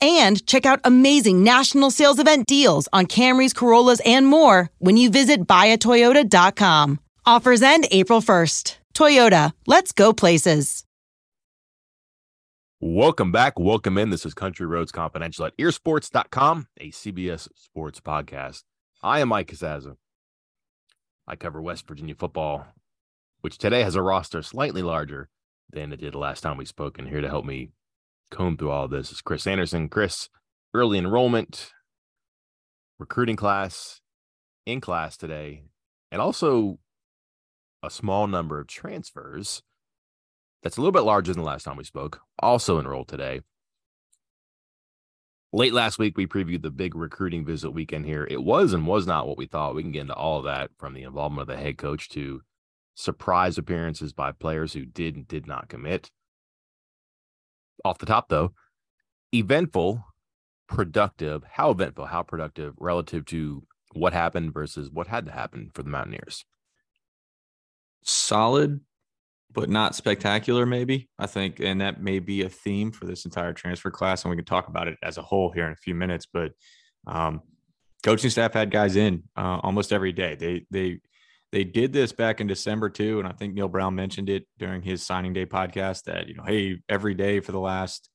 and check out amazing national sales event deals on Camrys, Corollas, and more when you visit buyatoyota.com. Offers end April 1st. Toyota, let's go places. Welcome back. Welcome in. This is Country Roads Confidential at earsports.com, a CBS sports podcast. I am Mike Casazza. I cover West Virginia football, which today has a roster slightly larger than it did last time we spoke. And here to help me comb through all this is Chris Anderson. Chris, early enrollment, recruiting class, in class today, and also a small number of transfers. That's a little bit larger than the last time we spoke. Also enrolled today. Late last week, we previewed the big recruiting visit weekend here. It was and was not what we thought. We can get into all of that from the involvement of the head coach to surprise appearances by players who did and did not commit off the top though, eventful, productive. How eventful? How productive relative to what happened versus what had to happen for the Mountaineers? Solid, but not spectacular. Maybe I think, and that may be a theme for this entire transfer class, and we can talk about it as a whole here in a few minutes. But um, coaching staff had guys in uh, almost every day. They they they did this back in December too, and I think Neal Brown mentioned it during his signing day podcast that you know, hey, every day for the last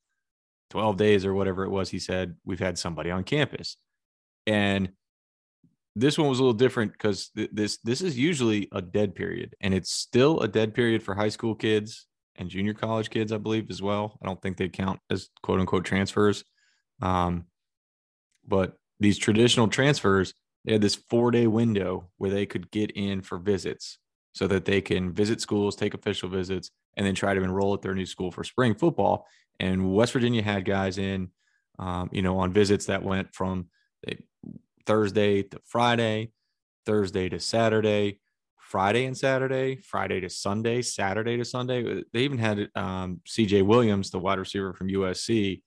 12 days or whatever it was, he said we've had somebody on campus, and this one was a little different because th- this this is usually a dead period, and it's still a dead period for high school kids and junior college kids, I believe, as well. I don't think they count as quote unquote transfers, um, but these traditional transfers they had this four day window where they could get in for visits so that they can visit schools, take official visits, and then try to enroll at their new school for spring football. And West Virginia had guys in, um, you know, on visits that went from Thursday to Friday, Thursday to Saturday, Friday and Saturday, Friday to Sunday, Saturday to Sunday. They even had um, CJ Williams, the wide receiver from USC.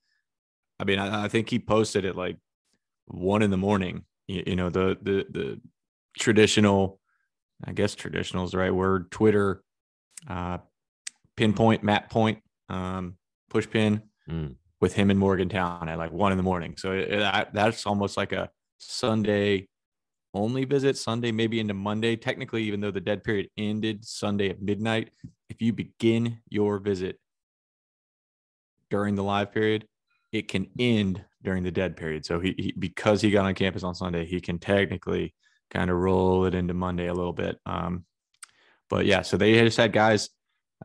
I mean, I, I think he posted it like one in the morning you, you know the the the traditional i guess traditional is the right word twitter uh pinpoint map point um push pin mm. with him in morgantown at like one in the morning so it, it, that's almost like a sunday only visit sunday maybe into monday technically even though the dead period ended sunday at midnight if you begin your visit during the live period it can end during the dead period. So he, he, because he got on campus on Sunday, he can technically kind of roll it into Monday a little bit. Um, but yeah, so they just had guys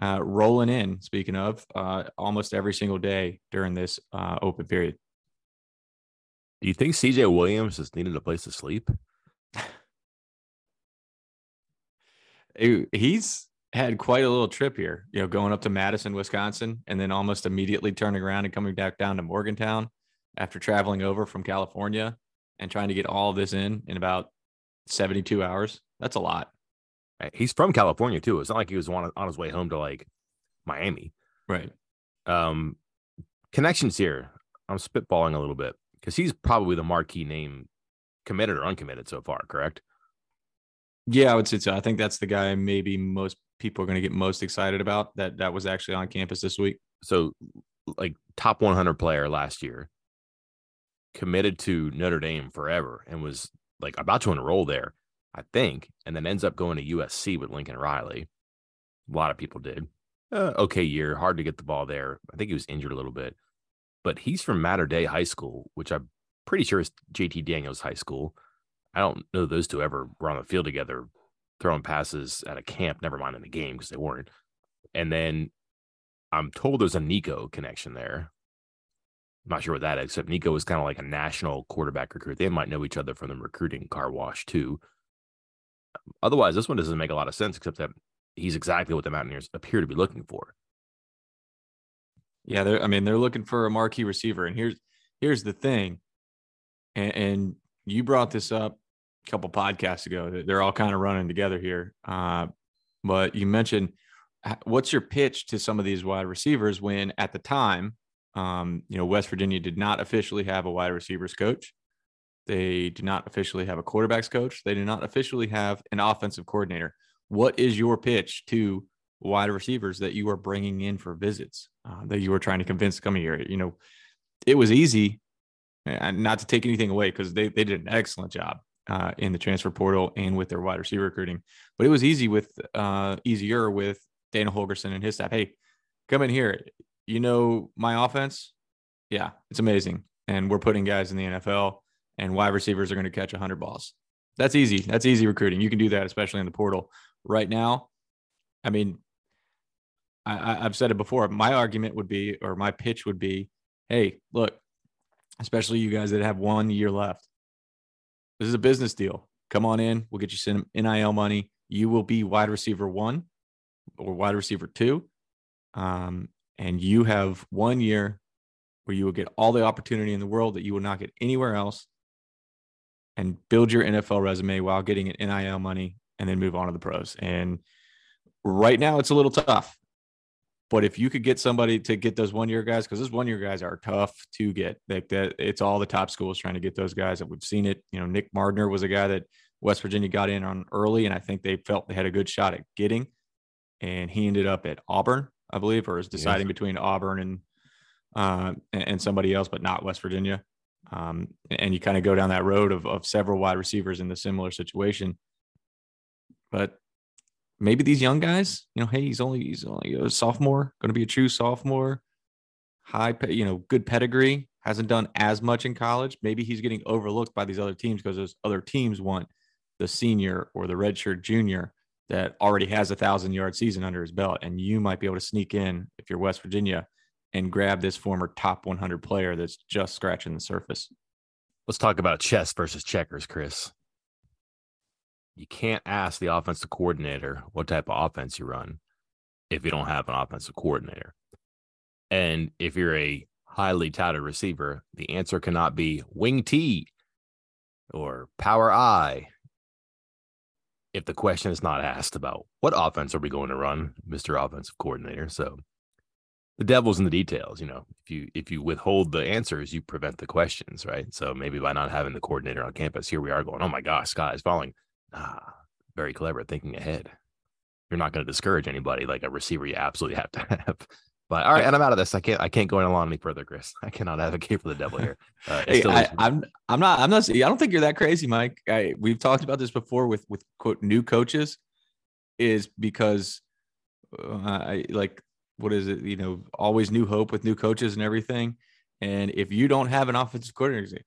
uh, rolling in. Speaking of, uh, almost every single day during this uh, open period. Do you think CJ Williams has needed a place to sleep? He's had quite a little trip here, you know, going up to Madison, Wisconsin, and then almost immediately turning around and coming back down to Morgantown after traveling over from California and trying to get all of this in in about 72 hours. That's a lot. He's from California too. It's not like he was on, on his way home to like Miami. Right. Um, connections here. I'm spitballing a little bit because he's probably the marquee name, committed or uncommitted so far. Correct. Yeah, I would say so. I think that's the guy maybe most people are going to get most excited about that that was actually on campus this week? So, like top 100 player last year, committed to Notre Dame forever and was like about to enroll there, I think, and then ends up going to USC with Lincoln Riley. A lot of people did. Uh, okay year, hard to get the ball there. I think he was injured a little bit, but he's from Mater Dei High School, which I'm pretty sure is JT Daniels High School. I don't know those two ever were on the field together throwing passes at a camp, never mind in the game because they weren't. And then I'm told there's a Nico connection there. I'm not sure what that is, except Nico was kind of like a national quarterback recruit. They might know each other from the recruiting car wash too. Otherwise, this one doesn't make a lot of sense, except that he's exactly what the Mountaineers appear to be looking for. Yeah, they're I mean, they're looking for a marquee receiver. And here's here's the thing. And, and you brought this up a couple podcasts ago. They're all kind of running together here. Uh, but you mentioned what's your pitch to some of these wide receivers when at the time um, you know, West Virginia did not officially have a wide receivers coach. They do not officially have a quarterbacks coach. They do not officially have an offensive coordinator. What is your pitch to wide receivers that you are bringing in for visits uh, that you are trying to convince to come here? You know, it was easy, and not to take anything away because they, they did an excellent job uh, in the transfer portal and with their wide receiver recruiting. But it was easy with uh, easier with Dana Holgorsen and his staff. Hey, come in here you know my offense, yeah, it's amazing. And we're putting guys in the NFL and wide receivers are going to catch 100 balls. That's easy. That's easy recruiting. You can do that, especially in the portal. Right now, I mean, I, have said it before. My argument would be, or my pitch would be, hey, look, especially you guys that have one year left. This is a business deal. Come on in. We'll get you some NIL money. You will be wide receiver one or wide receiver two. Um, and you have one year where you will get all the opportunity in the world that you will not get anywhere else and build your NFL resume while getting an NIL money and then move on to the pros. And right now it's a little tough. But if you could get somebody to get those one year guys, because those one year guys are tough to get, like that, it's all the top schools trying to get those guys. That we've seen it. You know, Nick Mardner was a guy that West Virginia got in on early, and I think they felt they had a good shot at getting. And he ended up at Auburn, I believe, or is deciding yes. between Auburn and uh, and somebody else, but not West Virginia. Um, and you kind of go down that road of, of several wide receivers in the similar situation. But maybe these young guys, you know, hey, he's only he's only a sophomore, going to be a true sophomore, high, you know, good pedigree, hasn't done as much in college. Maybe he's getting overlooked by these other teams because those other teams want the senior or the redshirt junior that already has a thousand yard season under his belt, and you might be able to sneak in if you're West Virginia and grab this former top 100 player that's just scratching the surface. Let's talk about chess versus checkers, Chris. You can't ask the offensive coordinator what type of offense you run if you don't have an offensive coordinator. And if you're a highly touted receiver, the answer cannot be wing T or power I if the question is not asked about what offense are we going to run, Mr. Offensive Coordinator. So the devil's in the details, you know. If you if you withhold the answers, you prevent the questions, right? So maybe by not having the coordinator on campus, here we are going, oh my gosh, sky is falling. Ah, very clever, thinking ahead. You're not going to discourage anybody like a receiver you absolutely have to have. But all right, and I'm out of this. I can't. I can't go in on any further, Chris. I cannot advocate for the devil here. Uh, hey, I, I'm. I'm not. I'm not. I don't think you're that crazy, Mike. I, we've talked about this before with with quote new coaches, is because, uh, I like what is it? You know, always new hope with new coaches and everything. And if you don't have an offensive coordinator,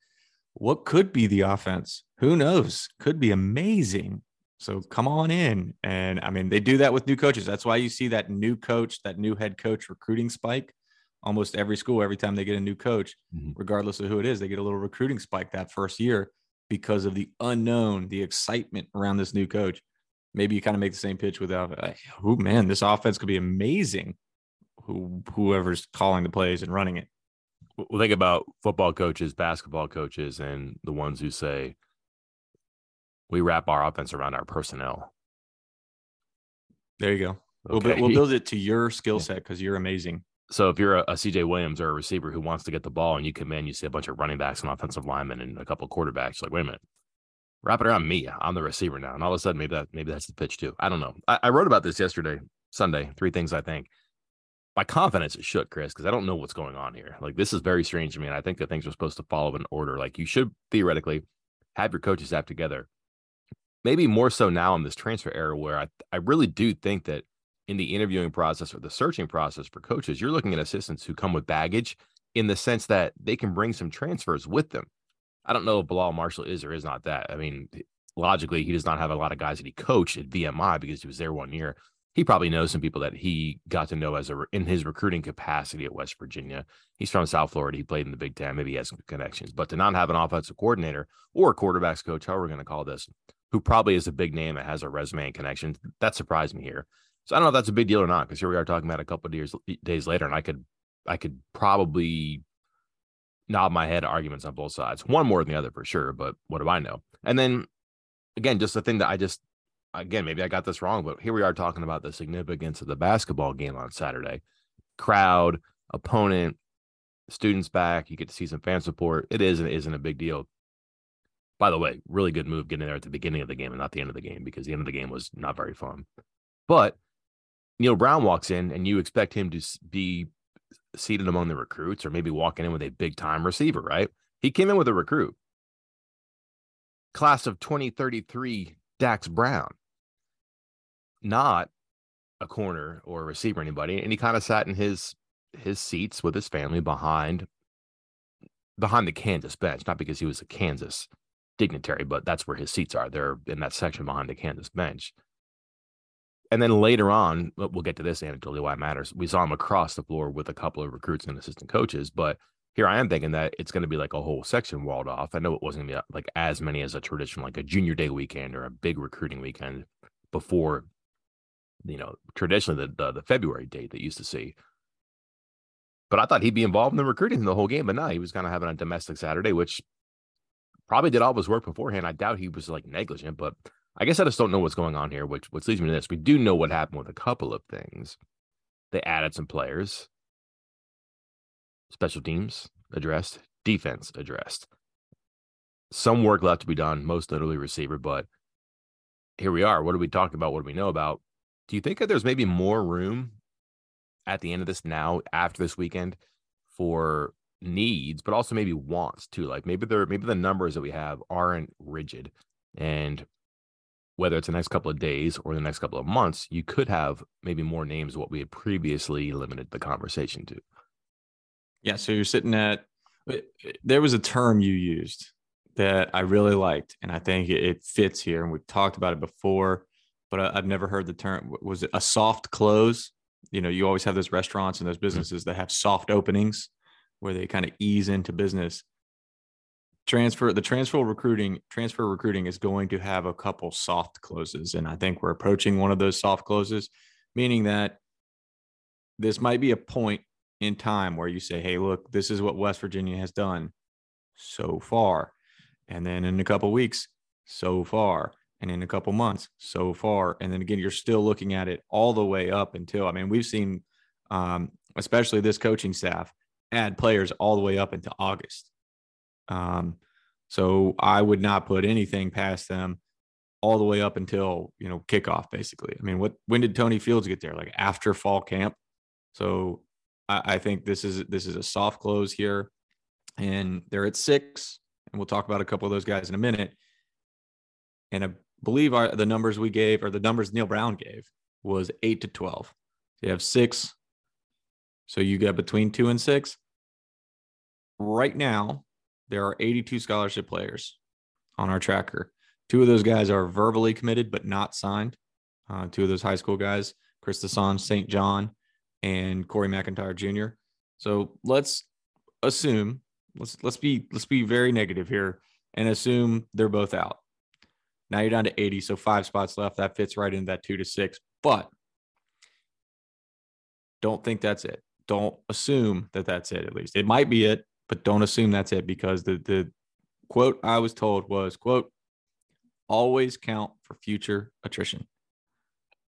what could be the offense? Who knows? Could be amazing. So come on in. And I mean, they do that with new coaches. That's why you see that new coach, that new head coach recruiting spike almost every school. Every time they get a new coach, mm-hmm. regardless of who it is, they get a little recruiting spike that first year because of the unknown, the excitement around this new coach. Maybe you kind of make the same pitch without, oh man, this offense could be amazing. Who, whoever's calling the plays and running it. Well, think about football coaches, basketball coaches, and the ones who say, we wrap our offense around our personnel. There you go. Okay. We'll, we'll build it to your skill set because you're amazing. So if you're a, a, CJ Williams or a receiver who wants to get the ball and you come in, you see a bunch of running backs and offensive linemen and a couple quarterbacks, like, wait a minute, wrap it around me. I'm the receiver now, and all of a sudden, maybe that maybe that's the pitch too. I don't know. I, I wrote about this yesterday, Sunday. Three things I think. My confidence is shook, Chris, because I don't know what's going on here. Like this is very strange to me, and I think that things are supposed to follow in order. Like you should theoretically have your coaches staff together. Maybe more so now in this transfer era, where I I really do think that in the interviewing process or the searching process for coaches, you're looking at assistants who come with baggage in the sense that they can bring some transfers with them. I don't know if Bilal Marshall is or is not that. I mean, logically, he does not have a lot of guys that he coached at VMI because he was there one year. He probably knows some people that he got to know as a in his recruiting capacity at West Virginia. He's from South Florida. He played in the Big Ten. Maybe he has some connections. But to not have an offensive coordinator or a quarterbacks coach, however we're going to call this, who probably is a big name that has a resume and connections, that surprised me here. So I don't know if that's a big deal or not, because here we are talking about a couple of years days later, and I could I could probably nod my head arguments on both sides, one more than the other for sure. But what do I know? And then again, just the thing that I just again maybe I got this wrong, but here we are talking about the significance of the basketball game on Saturday. Crowd, opponent, students back. You get to see some fan support. It is and isn't a big deal. By the way, really good move getting there at the beginning of the game and not the end of the game because the end of the game was not very fun. But Neal Brown walks in and you expect him to be seated among the recruits or maybe walking in with a big time receiver, right? He came in with a recruit. Class of 2033, Dax Brown. Not a corner or a receiver, anybody. And he kind of sat in his his seats with his family behind behind the Kansas bench, not because he was a Kansas dignitary, but that's where his seats are. They're in that section behind the Kansas bench and then later on, we'll get to this anecdotally why it matters. We saw him across the floor with a couple of recruits and assistant coaches, but here I am thinking that it's going to be like a whole section walled off. I know it wasn't going to be like as many as a traditional, like a junior day weekend or a big recruiting weekend before, you know, traditionally the, the, the February date that used to see. But I thought he'd be involved in the recruiting the whole game, but now he was kind of having a domestic Saturday, which probably did all of his work beforehand. I doubt he was like negligent, but I guess I just don't know what's going on here, which which leads me to this. We do know what happened with a couple of things. They added some players. Special teams addressed, defense addressed. Some work left to be done, most notably receiver, but here we are. What are we talking about? What do we know about? Do you think that there's maybe more room at the end of this now, after this weekend, for needs, but also maybe wants too? Like maybe there, maybe the numbers that we have aren't rigid, and whether it's the next couple of days or the next couple of months, you could have maybe more names what we had previously limited the conversation to. Yeah. So you're sitting at, there was a term you used that I really liked, and I think it fits here. And we've talked about it before, but I've never heard the term. Was it a soft close? You know, you always have those restaurants and those mm-hmm. businesses that have soft openings where they kind of ease into business. Transfer the transfer recruiting transfer recruiting is going to have a couple soft closes and i think we're approaching one of those soft closes meaning that this might be a point in time where you say hey look this is what west virginia has done so far and then in a couple weeks so far and in a couple months so far and then again you're still looking at it all the way up until i mean we've seen um, especially this coaching staff add players all the way up into august um, so I would not put anything past them all the way up until you know kickoff. Basically, I mean, what when did Tony Fields get there? Like after fall camp. So I, I think this is this is a soft close here, and they're at six, and we'll talk about a couple of those guys in a minute. And I believe our, the numbers we gave, or the numbers Neal Brown gave, was eight to twelve. So you have six. So you get between two and six. Right now, there are 82 scholarship players on our tracker. Two of those guys are verbally committed but not signed. Uh, two of those high school guys, Chris Desson, St. John, and Corey McIntyre Jr. So let's assume let's let's be let's be very negative here and assume they're both out. Now you're down to 80, so five spots left. That fits right into that two to six. But don't think that's it. Don't assume that that's it. At least it might be it but don't assume that's it because the the quote I was told was quote always count for future attrition.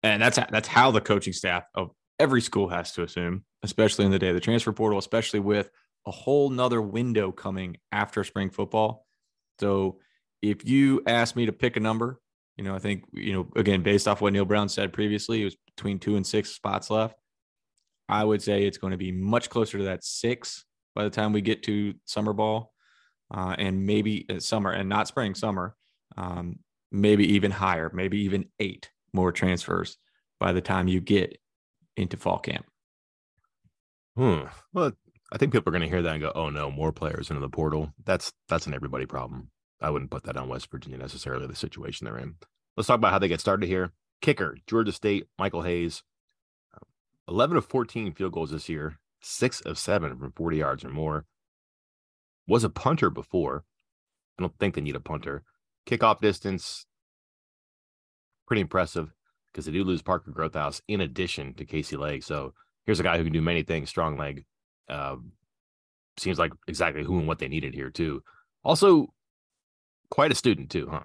And that's that's how the coaching staff of every school has to assume, especially in the day of the transfer portal, especially with a whole nother window coming after spring football. So if you ask me to pick a number, you know, I think, you know, again, based off what Neal Brown said previously, it was between two and six spots left. I would say it's going to be much closer to that six by the time we get to summer ball uh, and maybe uh, summer and not spring, summer, um, maybe even higher, maybe even eight more transfers by the time you get into fall camp. Hmm. Well, I think people are going to hear that and go, "Oh no, more players into the portal." That's that's an everybody problem. I wouldn't put that on West Virginia necessarily. The situation they're in. Let's talk about how they get started here. Kicker Georgia State Michael Hayes, eleven of fourteen field goals this year, six of seven from forty yards or more. Was a punter before. I don't think they need a punter. Kickoff distance, pretty impressive because they do lose Parker Grothaus in addition to Casey Legg. So here's a guy who can do many things. Strong leg. Uh, seems like exactly who and what they needed here too. Also, quite a student too, huh?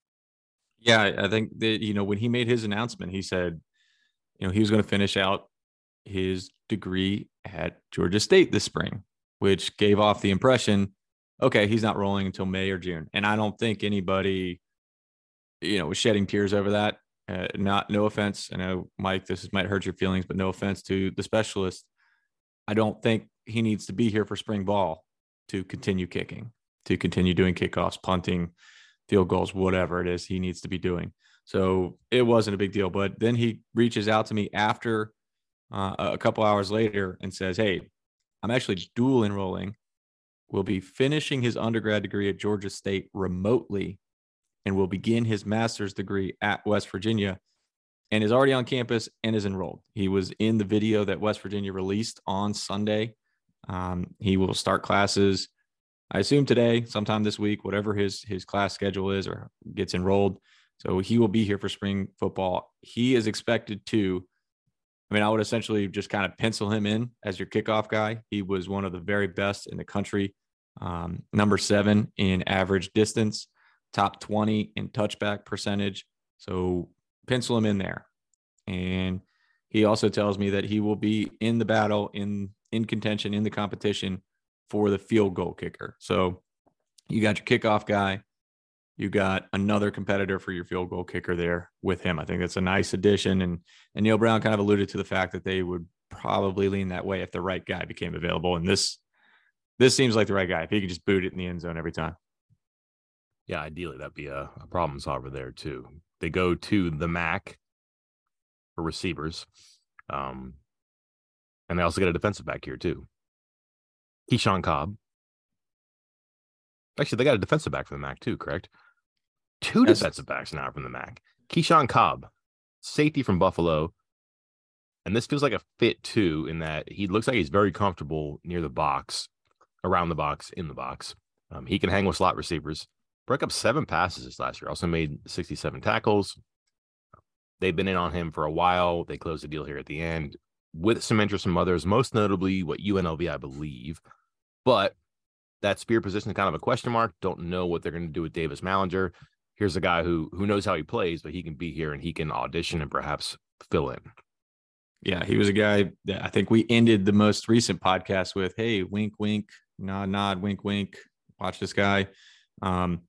Yeah, I think that you know when he made his announcement, he said, you know, he was going to finish out his degree at Georgia State this spring, which gave off the impression, okay, he's not rolling until May or June. And I don't think anybody, you know, was shedding tears over that. Uh, not no offense, I know Mike, this might hurt your feelings, but no offense to the specialist. I don't think he needs to be here for spring ball to continue kicking, to continue doing kickoffs, punting, field goals, whatever it is he needs to be doing. So it wasn't a big deal. But then he reaches out to me after uh, a couple hours later and says, Hey, I'm actually dual enrolling. Will be finishing his undergrad degree at Georgia State remotely and will begin his master's degree at West Virginia and is already on campus and is enrolled. He was in the video that West Virginia released on Sunday. Um, he will start classes I assume today, sometime this week, whatever his his class schedule is, or gets enrolled. So he will be here for spring football. He is expected to. I mean, I would essentially just kind of pencil him in as your kickoff guy. He was one of the very best in the country, um, number seven in average distance, top 20 in touchback percentage. So pencil him in there. And he also tells me that he will be in the battle, in in contention, in the competition for the field goal kicker. So you got your kickoff guy, you got another competitor for your field goal kicker there with him. I think that's a nice addition. And and Neal Brown kind of alluded to the fact that they would probably lean that way if the right guy became available. And this this seems like the right guy. If he could just boot it in the end zone every time. Yeah, ideally that'd be a, a problem solver there too. They go to the MAC for receivers. Um, and they also get a defensive back here too. Keyshawn Cobb. Actually, they got a defensive back from the MAC too, correct? Two yes. defensive backs now from the MAC. Keyshawn Cobb, safety from Buffalo. And this feels like a fit too, in that he looks like he's very comfortable near the box, around the box, in the box. Um, he can hang with slot receivers. Broke up seven passes this last year. Also made 67 tackles. They've been in on him for a while. They closed the deal here at the end with some interest from others, most notably what UNLV, I believe. But that spear position is kind of a question mark. Don't know what they're going to do with Davis Mallinger. Here's a guy who who knows how he plays, but he can be here and he can audition and perhaps fill in. Yeah, he was a guy that I think we ended the most recent podcast with. Hey, wink, wink, nod, nod, wink, wink. Watch this guy. Um,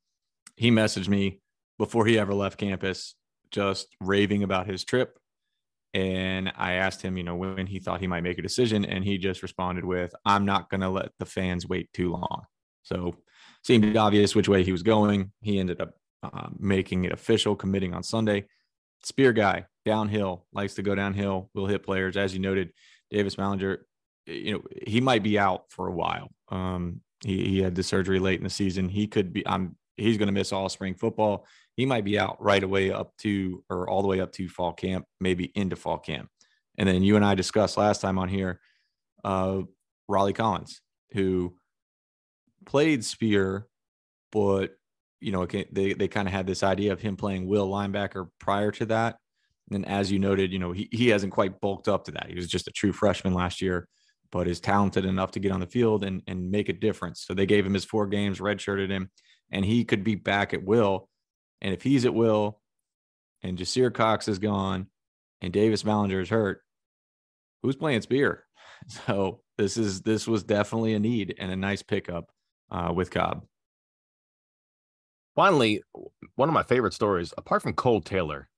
he messaged me before he ever left campus, just raving about his trip. And I asked him, you know, when he thought he might make a decision, and he just responded with, "I'm not going to let the fans wait too long." So seemed obvious which way he was going. He ended up uh, making it official, committing on Sunday. Spear guy, downhill, likes to go downhill, will hit players. As you noted, Davis Mallinger, you know, he might be out for a while. Um, he, he had the surgery late in the season. He could be, I'm, he's going to miss all spring football. He might be out right away up to, or all the way up to fall camp, maybe into fall camp. And then you and I discussed last time on here, uh, Raleigh Collins, who played Spear, but you know, they they kind of had this idea of him playing will linebacker prior to that. And as you noted, you know, he, he hasn't quite bulked up to that. He was just a true freshman last year, but is talented enough to get on the field and, and make a difference. So they gave him his four games, redshirted him, and he could be back at will. And if he's at will and Jasir Cox is gone and Davis Mallinger is hurt, who's playing Spear? So this is this was definitely a need and a nice pickup uh, with Cobb. Finally, one of my favorite stories, apart from Cole Taylor.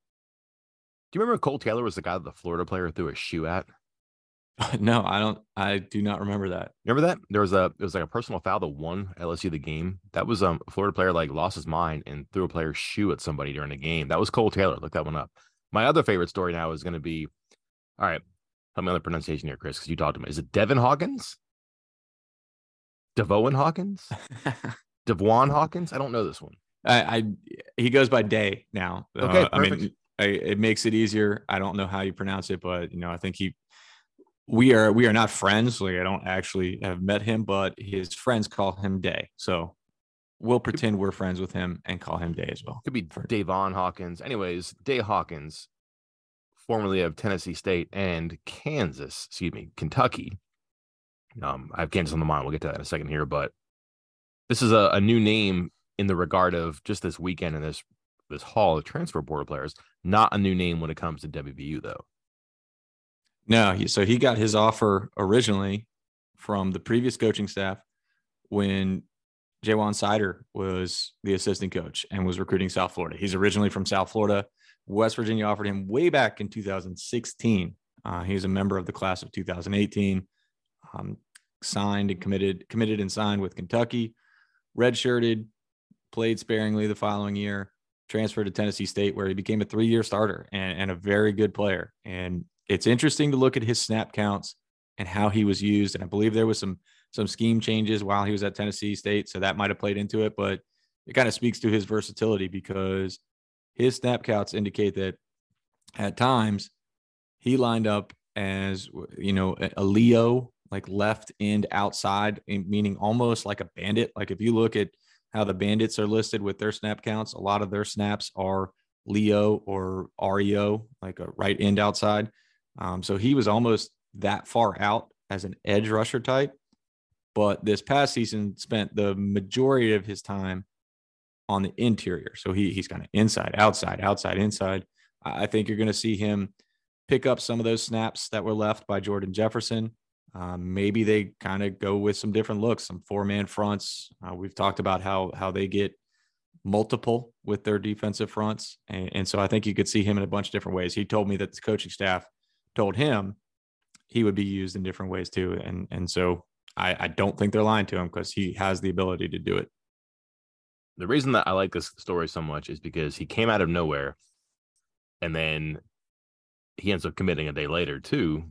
Do you remember Cole Taylor was the guy that the Florida player threw a shoe at? No, I don't. I do not remember that. Remember that there was a it was like a personal foul that won LSU the game. That was um a Florida player like lost his mind and threw a player's shoe at somebody during the game. That was Cole Taylor. Look that one up. My other favorite story now is going to be, all right. Help me on the pronunciation here, Chris, because you talked to me. Is it Devin Hawkins? Devoan Hawkins? Devon Hawkins? I don't know this one. I, I he goes by Day now. Okay, uh, I mean, I, it makes it easier. I don't know how you pronounce it, but you know, I think he. We are we are not friends. Like I don't actually have met him, but his friends call him Day. So we'll pretend we're friends with him and call him Day as well. Could be Davon Hawkins. Anyways, Day Hawkins, formerly of Tennessee State and Kansas, excuse me, Kentucky. Um, I have Kansas on the mind. We'll get to that in a second here, but this is a, a new name in the regard of just this weekend and this this haul of transfer portal players. Not a new name when it comes to WVU though. No, so he got his offer originally from the previous coaching staff when Ja'Juan Seider was the assistant coach and was recruiting South Florida. He's originally from South Florida. West Virginia offered him way back in 2016. Uh, he's a member of the class of 2018. Um, signed and committed, committed and signed with Kentucky. Redshirted, played sparingly the following year, transferred to Tennessee State, where he became a three year starter and, and a very good player. And it's interesting to look at his snap counts and how he was used. And I believe there was some some scheme changes while he was at Tennessee State, so that might have played into it. But it kind of speaks to his versatility because his snap counts indicate that at times he lined up as you know a Leo like left end outside, meaning almost like a bandit. Like if you look at how the Bandits are listed with their snap counts. A lot of their snaps are Leo or REO, like a right end outside. Um, so he was almost that far out as an edge rusher type. But this past season spent the majority of his time on the interior. So he he's kind of inside, outside, outside, inside. I think you're going to see him pick up some of those snaps that were left by Jordan Jefferson. Um, maybe they kind of go with some different looks, some four man fronts. Uh, we've talked about how how they get multiple with their defensive fronts, and, and, so I think you could see him in a bunch of different ways. He told me that the coaching staff told him he would be used in different ways too, and and so I, I don't think they're lying to him because he has the ability to do it. The reason that I like this story so much is because he came out of nowhere, and then he ends up committing a day later too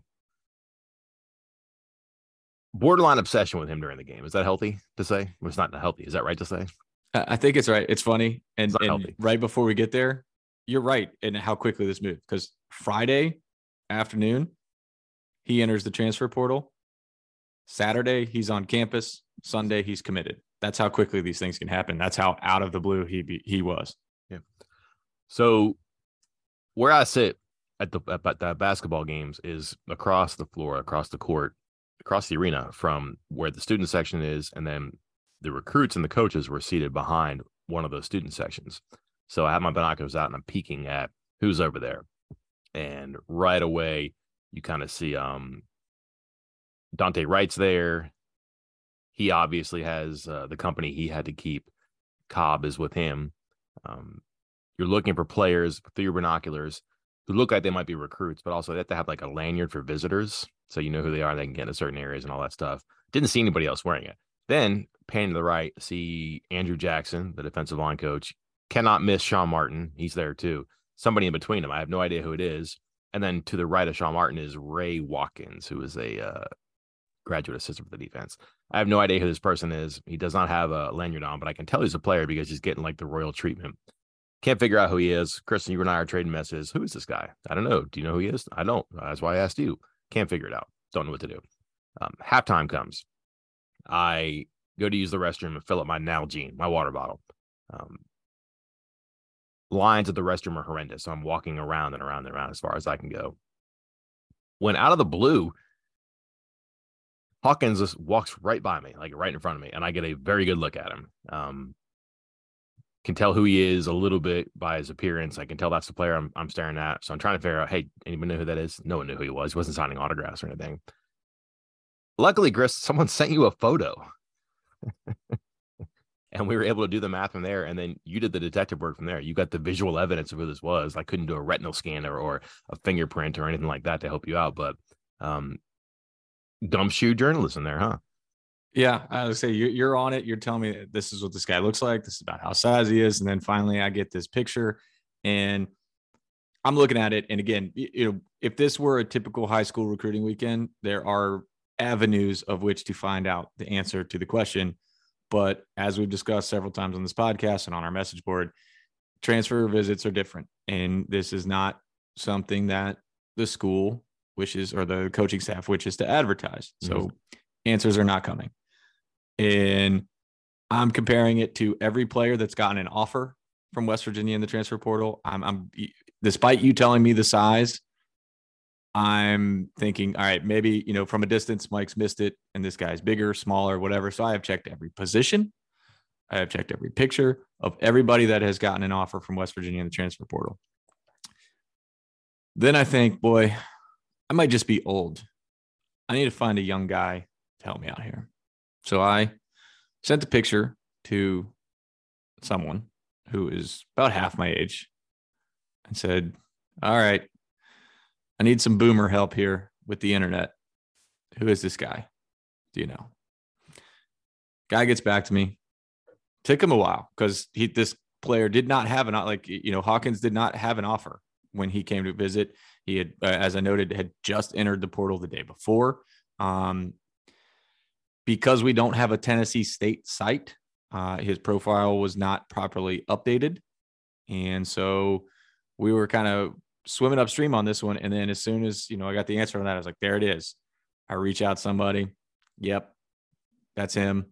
borderline obsession with him during the game. Is that healthy to say? Well, it's not healthy. Is that right to say? I think it's right. It's funny. And, it's and right before we get there, you're right in how quickly this moved. Because Friday afternoon, he enters the transfer portal. Saturday, he's on campus. Sunday, he's committed. That's how quickly these things can happen. That's how out of the blue he be, he was. Yeah. So where I sit at the at the basketball games is across the floor, across the court, across the arena from where the student section is, and then the recruits and the coaches were seated behind one of those student sections. So I have my binoculars out and I'm peeking at who's over there. And right away, you kind of see um Dante Wright's there. He obviously has uh, the company he had to keep. Cobb is with him. Um, you're looking for players through your binoculars who look like they might be recruits, but also they have to have like a lanyard for visitors. So you know who they are. They can get into certain areas and all that stuff. Didn't see anybody else wearing it. Then pan to the right, see Andrew Jackson, the defensive line coach. Cannot miss Sean Martin. He's there too. Somebody in between them. I have no idea who it is. And then to the right of Sean Martin is Ray Watkins, who is a uh, graduate assistant for the defense. I have no idea who this person is. He does not have a lanyard on, but I can tell he's a player because he's getting like the royal treatment. Can't figure out who he is. Kristen, you and I are trading messages. Who is this guy? I don't know. Do you know who he is? I don't. That's why I asked you. Can't figure it out. Don't know what to do. Um, halftime comes. I go to use the restroom and fill up my Nalgene, my water bottle. Um, lines at the restroom are horrendous. So I'm walking around and around and around as far as I can go. When out of the blue, Hawkins just walks right by me, like right in front of me, and I get a very good look at him. Um, can tell who he is a little bit by his appearance. I can tell that's the player I'm, I'm staring at. So I'm trying to figure out, hey, anyone know who that is? No one knew who he was. He wasn't signing autographs or anything. Luckily, Chris, someone sent you a photo. And we were able to do the math from there. And then you did the detective work from there. You got the visual evidence of who this was. I couldn't do a retinal scanner or a fingerprint or anything like that to help you out. But um, shoe journalism there, huh? Yeah, I would say you're on it. You're telling me this is what this guy looks like. This is about how size he is, and then finally I get this picture, and I'm looking at it. And again, you know, if this were a typical high school recruiting weekend, there are avenues of which to find out the answer to the question. But as we've discussed several times on this podcast and on our message board, transfer visits are different, and this is not something that the school wishes or the coaching staff wishes to advertise. So mm-hmm. answers are not coming. And I'm comparing it to every player that's gotten an offer from West Virginia in the transfer portal. I'm, I'm despite you telling me the size, I'm thinking, all right, maybe, you know, from a distance, Mike's missed it and this guy's bigger, smaller, whatever. So I have checked every position. I have checked every picture of everybody that has gotten an offer from West Virginia in the transfer portal. Then I think, boy, I might just be old. I need to find a young guy to help me out here. So I sent a picture to someone who is about half my age and said, All right, I need some boomer help here with the internet. Who is this guy? Do you know? Guy gets back to me. Took him a while because he this player did not have an like you know Hawkins did not have an offer when he came to visit. He had, uh, as I noted, had just entered the portal the day before. Um, because we don't have a Tennessee State site, uh, his profile was not properly updated. And so we were kind of swimming upstream on this one. And then as soon as, you know, I got the answer on that, I was like, there it is. I reach out somebody. Yep. That's him.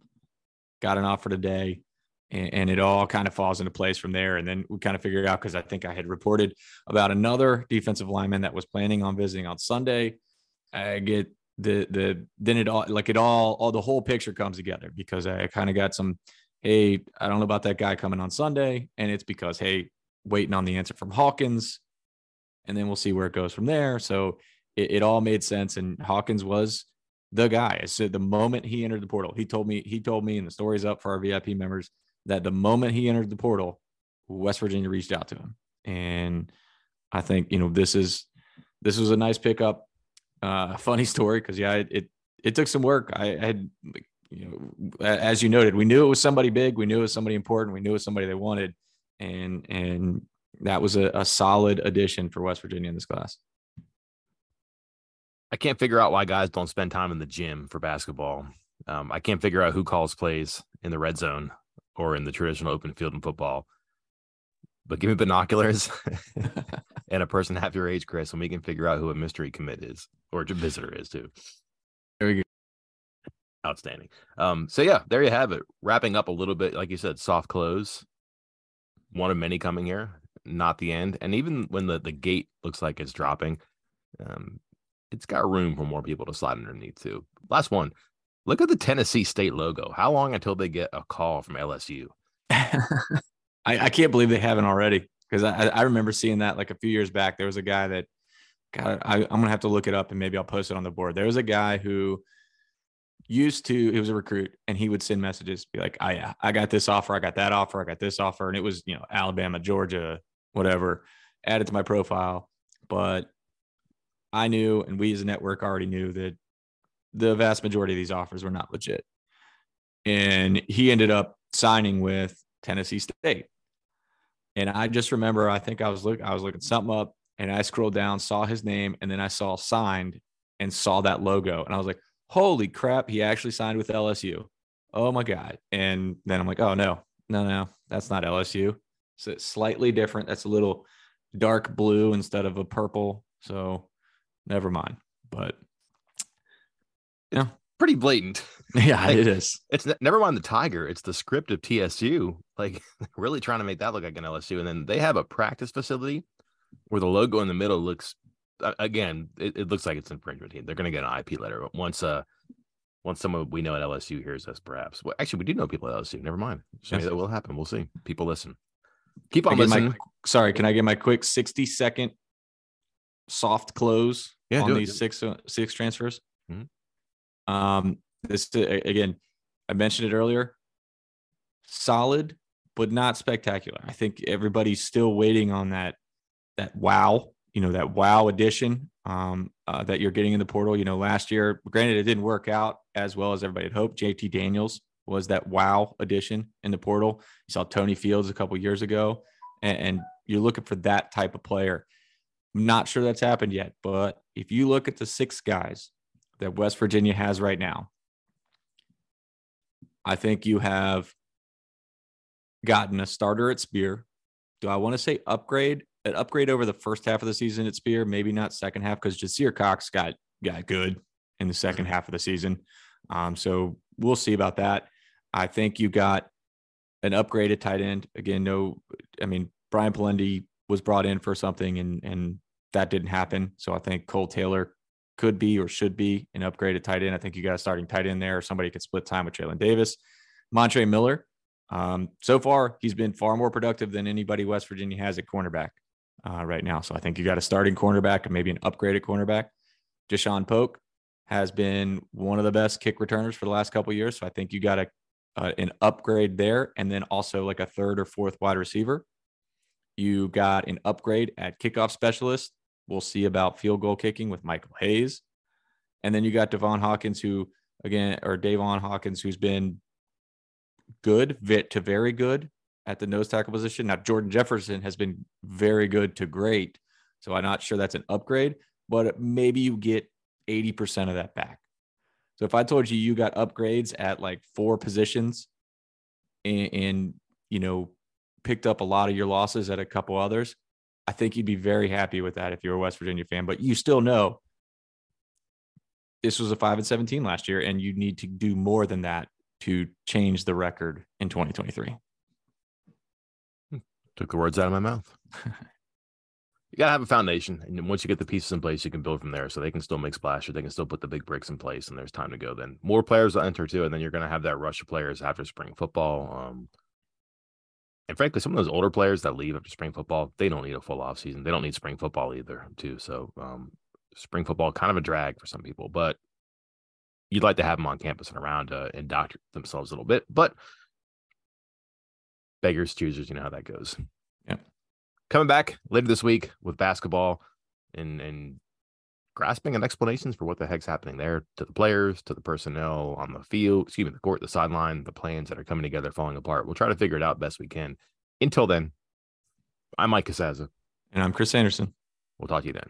Got an offer today. And, and it all kind of falls into place from there. And then we kind of figured out because I think I had reported about another defensive lineman that was planning on visiting on Sunday. I get the the then it all like it all all the whole picture comes together because I kind of got some hey I don't know about that guy coming on Sunday and it's because hey waiting on the answer from Hawkins and then we'll see where it goes from there. So it, it all made sense and Hawkins was the guy. I said the moment he entered the portal he told me he told me and the story's up for our VIP members that the moment he entered the portal West Virginia reached out to him. And I think you know this is this was a nice pickup. Uh, funny story because yeah, it, it, it took some work. I, I had you know as you noted, we knew it was somebody big, we knew it was somebody important, we knew it was somebody they wanted, and and that was a, a solid addition for West Virginia in this class. I can't figure out why guys don't spend time in the gym for basketball. Um, I can't figure out who calls plays in the red zone or in the traditional open field in football. But give me binoculars and a person half your age, Chris, and we can figure out who a mystery commit is or a visitor is too. There we go. Outstanding. Um, so yeah, there you have it. Wrapping up a little bit, like you said, soft close. One of many coming here, not the end. And even when the, the gate looks like it's dropping, um, it's got room for more people to slide underneath too. Last one. Look at the Tennessee State logo. How long until they get a call from LSU? I, I can't believe they haven't already because I, I remember seeing that like a few years back. There was a guy that, God, I, I'm gonna have to look it up and maybe I'll post it on the board. There was a guy who used to he was a recruit and he would send messages be like, "I oh, I got this offer, I got that offer, I got this offer," and it was you know Alabama, Georgia, whatever, added to my profile. But I knew, and we as a network already knew that the vast majority of these offers were not legit. And he ended up signing with Tennessee State. And I just remember, I think I was looking, I was looking something up, and I scrolled down, saw his name, and then I saw signed and saw that logo, and I was like, "Holy crap! He actually signed with LSU! Oh my god!" And then I'm like, "Oh no, no, no, that's not LSU. So it's slightly different. That's a little dark blue instead of a purple. So never mind." But yeah, pretty blatant. Yeah, like, it is. It's never mind the tiger. It's the script of TSU, like really trying to make that look like an LSU. And then they have a practice facility where the logo in the middle looks again. It, it looks like it's infringement. They're going to get an IP letter once. Uh, once someone we know at LSU hears us, perhaps. Well, actually, we do know people at LSU. Never mind. So yes. that will happen. We'll see. People listen. Keep on listening. My, sorry, can I get my quick sixty second soft close yeah, on these six uh, six transfers? Mm-hmm. Um, this again, I mentioned it earlier. Solid, but not spectacular. I think everybody's still waiting on that that wow, you know, that wow addition um, uh, that you're getting in the portal. You know, last year, granted, it didn't work out as well as everybody had hoped. JT Daniels was that wow addition in the portal. You saw Tony Fields a couple years ago, and, and you're looking for that type of player. I'm not sure that's happened yet, but if you look at the six guys that West Virginia has right now, I think you have gotten a starter at Spear. Do I want to say upgrade? An upgrade over the first half of the season at Spear, maybe not second half because Jasir Cox got got good in the second half of the season. Um, so we'll see about that. I think you got an upgraded tight end. Again, no, I mean Brian Polendey was brought in for something and and that didn't happen. So I think Kole Taylor could be or should be an upgraded tight end. I think you got a starting tight end there. Somebody could split time with Jalen Davis. Montre Miller, um, so far, he's been far more productive than anybody West Virginia has at cornerback uh, right now. So I think you got a starting cornerback and maybe an upgraded cornerback. Deshaun Polk has been one of the best kick returners for the last couple years. So I think you got a uh, an upgrade there, and then also like a third or fourth wide receiver. You got an upgrade at kickoff specialist We'll see about field goal kicking with Michael Hayes. And then you got Devon Hawkins, who again, or Davon Hawkins, who's been good to very good at the nose tackle position. Now, Jordan Jefferson has been very good to great. So I'm not sure that's an upgrade, but maybe you get 80% of that back. So if I told you you got upgrades at like four positions and, and you know, picked up a lot of your losses at a couple others, I think you'd be very happy with that if you're a West Virginia fan. But you still know this was a five and seventeen last year, and you need to do more than that to change the record in 2023. Took the words out of my mouth. you gotta have a foundation, and once you get the pieces in place, you can build from there. So they can still make splash, or they can still put the big bricks in place, and there's time to go. Then more players will enter too, and then you're gonna have that rush of players after spring football. Um, and frankly, some of those older players that leave after spring football, they don't need a full off season. They don't need spring football either, too. So um, spring football kind of a drag for some people, but you'd like to have them on campus and around to indoctrinate themselves a little bit. But beggars, choosers, you know how that goes. Coming back later this week with basketball and and grasping and explanations for what the heck's happening there to the players, to the personnel on the field, excuse me, the court, the sideline, the plans that are coming together, falling apart. We'll try to figure it out best we can. Until then, I'm Mike Casazza. And I'm Chris Anderson. We'll talk to you then.